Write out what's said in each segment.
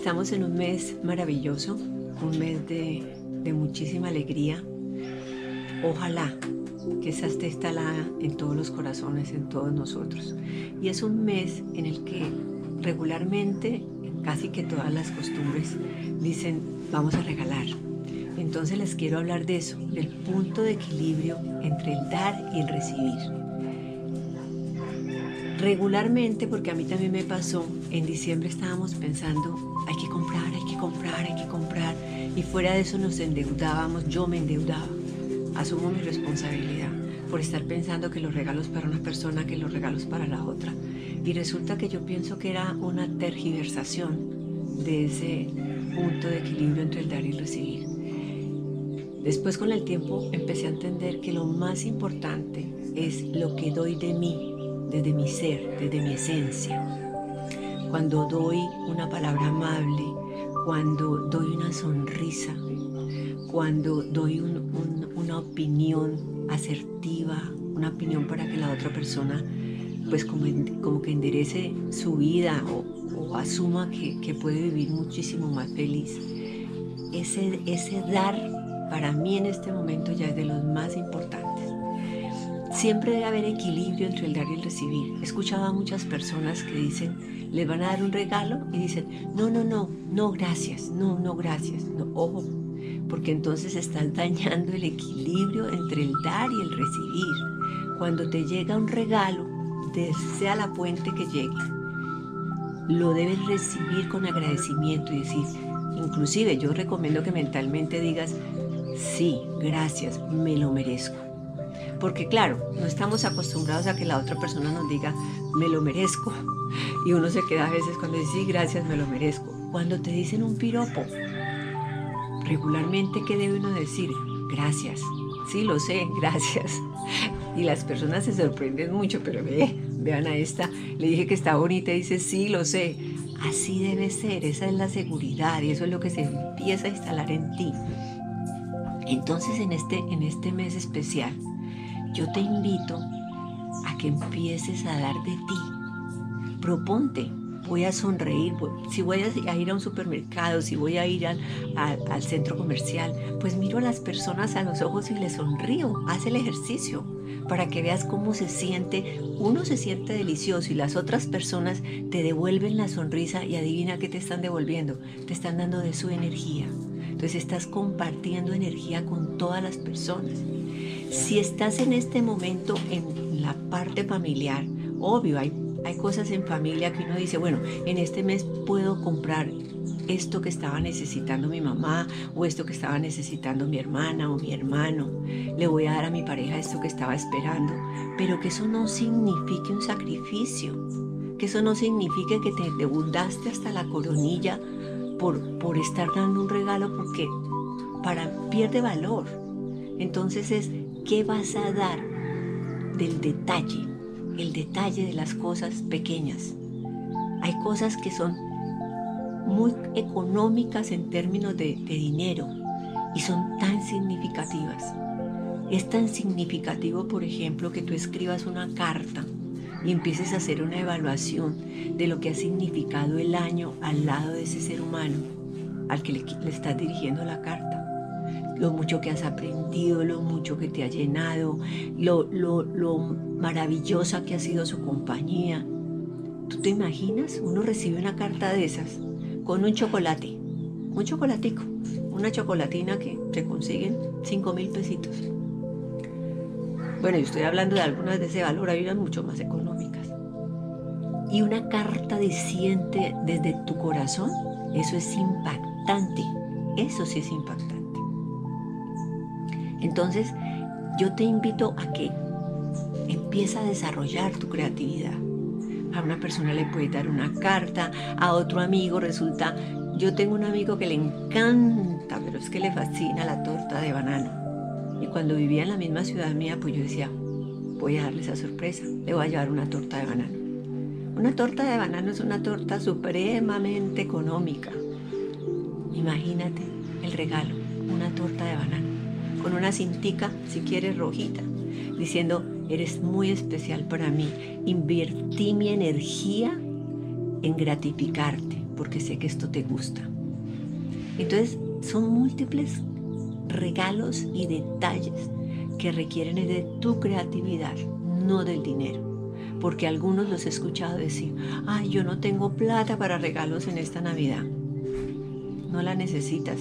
Estamos en un mes maravilloso, un mes de, muchísima alegría. Ojalá que esa esté instalada en todos los corazones, en todos nosotros. Y es un mes en el que regularmente, casi que todas las costumbres dicen, vamos a regalar. Entonces les quiero hablar de eso, del punto de equilibrio entre el dar y el recibir. Regularmente, porque a mí también me pasó, en diciembre estábamos pensando, hay que comprar, hay que comprar, hay que comprar, y fuera de eso nos endeudábamos, yo me endeudaba. Asumo mi responsabilidad por estar pensando que los regalos para una persona, que los regalos para la otra. Y resulta que yo pienso que era una tergiversación de ese punto de equilibrio entre el dar y el recibir. Después con el tiempo empecé a entender que lo más importante es lo que doy de mí, desde mi ser, desde mi esencia. Cuando doy una palabra amable, cuando doy una sonrisa, cuando doy una opinión asertiva, una opinión para que la otra persona pues como, que enderece su vida o, asuma que, puede vivir muchísimo más feliz. Ese dar para mí en este momento ya es de los más importantes. Siempre debe haber equilibrio entre el dar y el recibir. He escuchado a muchas personas que dicen, les van a dar un regalo y dicen, no, no, no, no, gracias, no, no, gracias, no, ojo, porque entonces estás dañando el equilibrio entre el dar y el recibir. Cuando te llega un regalo, sea la fuente que llegue, lo debes recibir con agradecimiento y decir, inclusive yo recomiendo que mentalmente digas, sí, gracias, me lo merezco. Porque claro, no estamos acostumbrados a que la otra persona nos diga, me lo merezco. Y uno se queda a veces cuando dice, sí, gracias, me lo merezco. Cuando te dicen un piropo, regularmente, ¿qué debe uno decir? Gracias. Sí, lo sé, gracias. Y las personas se sorprenden mucho, pero ve, vean a esta, le dije que está bonita y dice, sí, lo sé. Así debe ser, esa es la seguridad y eso es lo que se empieza a instalar en ti. Entonces en este, en este mes especial, yo te invito a que empieces a dar de ti. Proponte, voy a sonreír, si voy a ir a un supermercado, si voy a ir al, al, centro comercial, pues miro a las personas a los ojos y les sonrío, haz el ejercicio para que veas cómo se siente, uno se siente delicioso y las otras personas te devuelven la sonrisa y adivina qué te están devolviendo, te están dando de su energía. Entonces estás compartiendo energía con todas las personas. Si estás en este momento en la parte familiar, obvio, hay, hay cosas en familia que uno dice, bueno, en este mes puedo comprar esto que estaba necesitando mi mamá o esto que estaba necesitando mi hermana o mi hermano. Le voy a dar a mi pareja esto que estaba esperando. Pero que eso no signifique un sacrificio. Que eso no signifique que te endeudaste hasta la coronilla por, por estar dando un regalo porque para pierde valor. Entonces es ¿Qué vas a dar del detalle? El detalle de las cosas pequeñas. Hay cosas que son muy económicas en términos de, dinero y son tan significativas. Es tan significativo, por ejemplo, que tú escribas una carta y empieces a hacer una evaluación de lo que ha significado el año al lado de ese ser humano al que le, estás dirigiendo la carta lo mucho que has aprendido, lo mucho que te ha llenado, lo, lo, maravillosa que ha sido su compañía. ¿Tú te imaginas? Uno recibe una carta de esas con un chocolate, un chocolatico, una chocolatina que se consiguen 5 mil pesitos. Bueno, yo estoy hablando de algunas de ese valor, hay unas mucho más económicas. Y una carta diciente desde tu corazón, eso es impactante, eso sí es impactante. Entonces, yo te invito a que empieza a desarrollar tu creatividad. A una persona le puede dar una carta, a otro amigo resulta, yo tengo un amigo que le encanta, pero es que le fascina la torta de banano. Y cuando vivía en la misma ciudad mía, pues yo decía, voy a darle esa sorpresa, le voy a llevar una torta de banano. Una torta de banano es una torta supremamente económica. Imagínate el regalo, una torta de banano con una cintica, si quieres, rojita, diciendo, eres muy especial para mí. Invertí mi energía en gratificarte porque sé que esto te gusta. Entonces, son múltiples regalos y detalles que requieren de tu creatividad, no del dinero. Porque algunos los he escuchado decir, ay, yo no tengo plata para regalos en esta Navidad. No la necesitas,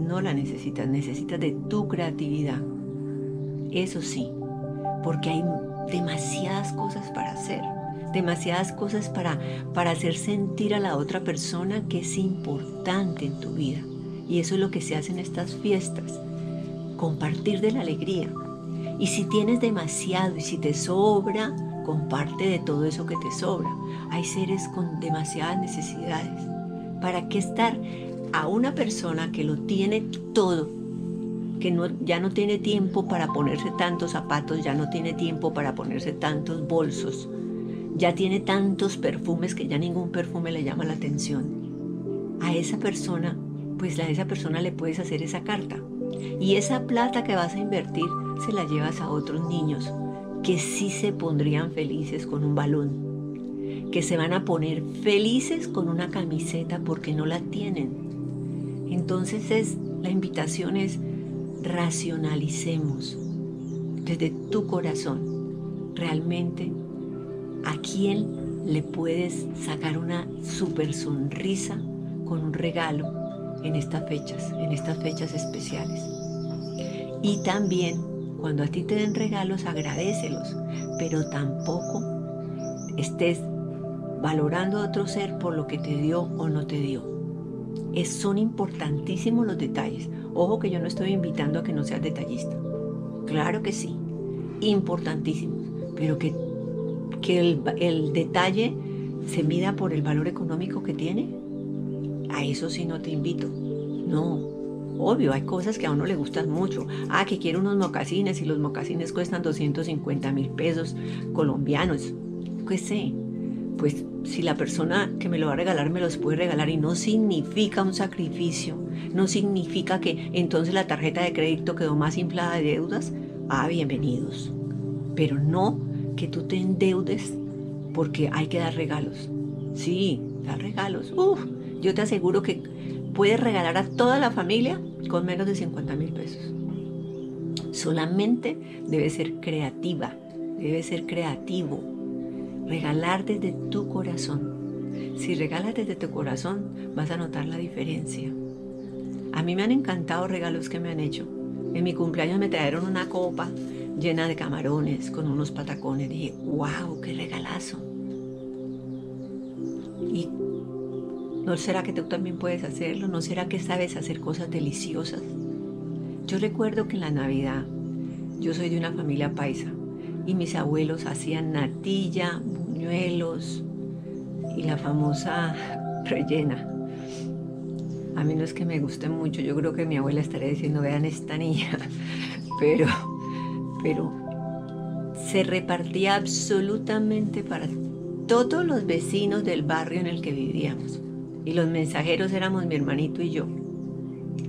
no la necesitas, necesitas de tu creatividad. Eso sí, porque hay demasiadas cosas para hacer, demasiadas cosas para, para hacer sentir a la otra persona que es importante en tu vida. Y eso es lo que se hace en estas fiestas, compartir de la alegría. Y si tienes demasiado y si te sobra, comparte de todo eso que te sobra. Hay seres con demasiadas necesidades. ¿Para qué estar a una persona que lo tiene todo, que ya no tiene tiempo para ponerse tantos zapatos, ya no tiene tiempo para ponerse tantos bolsos, ya tiene tantos perfumes que ya ningún perfume le llama la atención? A esa persona pues a esa persona le puedes hacer esa carta. Y esa plata que vas a invertir se la llevas a otros niños que sí se pondrían felices con un balón, que se van a poner felices con una camiseta porque no la tienen. Entonces es la invitación es racionalicemos desde tu corazón realmente a quién le puedes sacar una super sonrisa con un regalo en estas fechas, en estas fechas especiales. Y también cuando a ti te den regalos, agradecelos, pero tampoco estés valorando a otro ser por lo que te dio o no te dio. Es, son importantísimos los detalles. Ojo que yo no estoy invitando a que no seas detallista. Claro que sí, importantísimos, pero que, que el, detalle se mida por el valor económico que tiene a eso sí no te invito. No, obvio, hay cosas que a uno le gustan mucho. Ah, que quiero unos mocasines y los mocasines cuestan 250 mil pesos colombianos. ¿Qué sé? Pues si la persona que me lo va a regalar me los puede regalar y no significa un sacrificio, no significa que entonces la tarjeta de crédito quedó más inflada de deudas, ah, bienvenidos. Pero no que tú te endeudes porque hay que dar regalos. Sí, dar regalos. Uf, yo te aseguro que puedes regalar a toda la familia con menos de 50 mil pesos. Solamente debe ser creativa, debe ser creativo. Regalar desde tu corazón. Si regalas desde tu corazón, vas a notar la diferencia. A mí me han encantado regalos que me han hecho. En mi cumpleaños me trajeron una copa llena de camarones con unos patacones. Dije, wow, qué regalazo. Y ¿No será que tú también puedes hacerlo? ¿No será que sabes hacer cosas deliciosas? Yo recuerdo que en la Navidad, yo soy de una familia paisa y mis abuelos hacían natilla, buñuelos y la famosa rellena. A mí no es que me guste mucho, yo creo que mi abuela estaría diciendo, vean esta niña, pero, pero se repartía absolutamente para todos los vecinos del barrio en el que vivíamos. Y los mensajeros éramos mi hermanito y yo.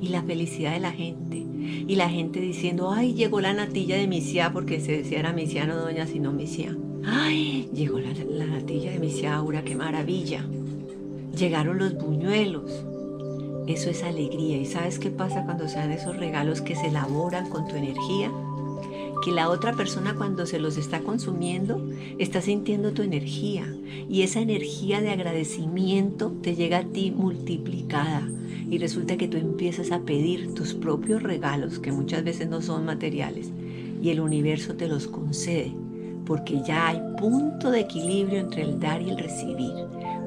Y la felicidad de la gente. Y la gente diciendo, ay, llegó la natilla de Misia, porque se decía era Misia, no doña, sino Misia. Ay, llegó la, natilla de Misia Aura, qué maravilla. Llegaron los buñuelos. Eso es alegría. ¿Y sabes qué pasa cuando se dan esos regalos que se elaboran con tu energía? que la otra persona cuando se los está consumiendo está sintiendo tu energía y esa energía de agradecimiento te llega a ti multiplicada y resulta que tú empiezas a pedir tus propios regalos que muchas veces no son materiales y el universo te los concede porque ya hay punto de equilibrio entre el dar y el recibir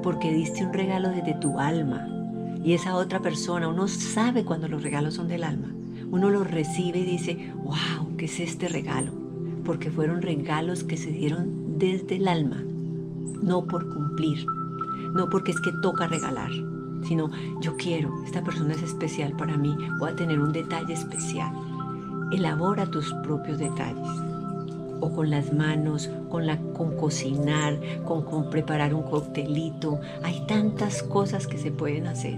porque diste un regalo desde tu alma y esa otra persona uno sabe cuando los regalos son del alma uno los recibe y dice, wow, ¿qué es este regalo? Porque fueron regalos que se dieron desde el alma, no por cumplir, no porque es que toca regalar, sino yo quiero, esta persona es especial para mí, voy a tener un detalle especial. Elabora tus propios detalles o con las manos, con, la, con cocinar, con, con, preparar un coctelito. Hay tantas cosas que se pueden hacer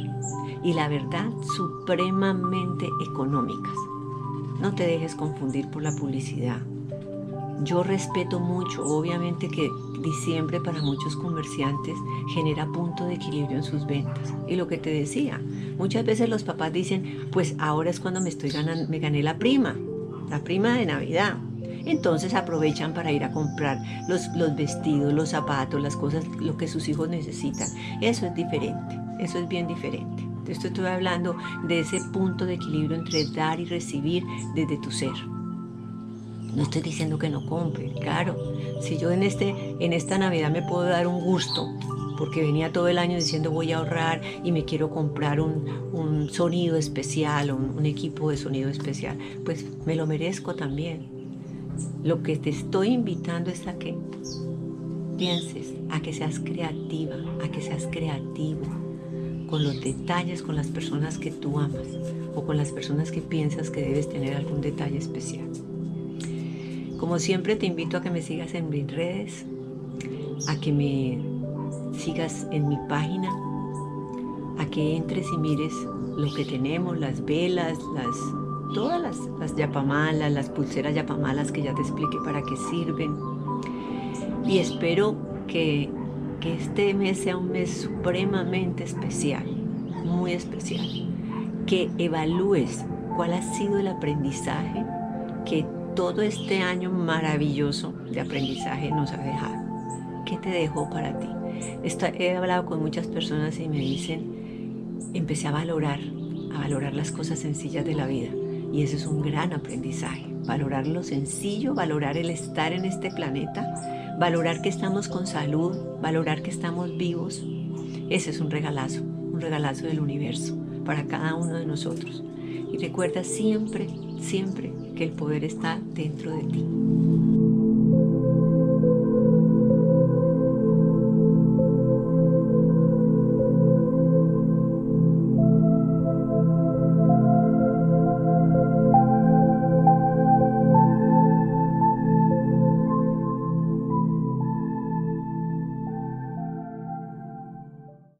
y la verdad supremamente económicas. No te dejes confundir por la publicidad. Yo respeto mucho, obviamente que diciembre para muchos comerciantes genera punto de equilibrio en sus ventas. Y lo que te decía, muchas veces los papás dicen, pues ahora es cuando me estoy ganando, me gané la prima, la prima de Navidad. Entonces aprovechan para ir a comprar los, los vestidos, los zapatos, las cosas, lo que sus hijos necesitan. Eso es diferente, eso es bien diferente. Esto estoy hablando de ese punto de equilibrio entre dar y recibir desde tu ser. No estoy diciendo que no compren, claro. Si yo en, este, en esta Navidad me puedo dar un gusto, porque venía todo el año diciendo voy a ahorrar y me quiero comprar un, un sonido especial, un, un equipo de sonido especial, pues me lo merezco también. Lo que te estoy invitando es a que pienses, a que seas creativa, a que seas creativo con los detalles, con las personas que tú amas o con las personas que piensas que debes tener algún detalle especial. Como siempre te invito a que me sigas en mis redes, a que me sigas en mi página, a que entres y mires lo que tenemos, las velas, las, todas las, las yapamalas, las pulseras yapamalas que ya te expliqué para qué sirven. Y espero que, que este mes sea un mes supremamente especial, muy especial. Que evalúes cuál ha sido el aprendizaje que todo este año maravilloso de aprendizaje nos ha dejado. ¿Qué te dejó para ti? he hablado con muchas personas y me dicen, empecé a valorar, a valorar las cosas sencillas de la vida. Y eso es un gran aprendizaje. Valorar lo sencillo, valorar el estar en este planeta, valorar que estamos con salud, valorar que estamos vivos. Ese es un regalazo, un regalazo del universo para cada uno de nosotros. Y recuerda siempre, siempre que el poder está dentro de ti.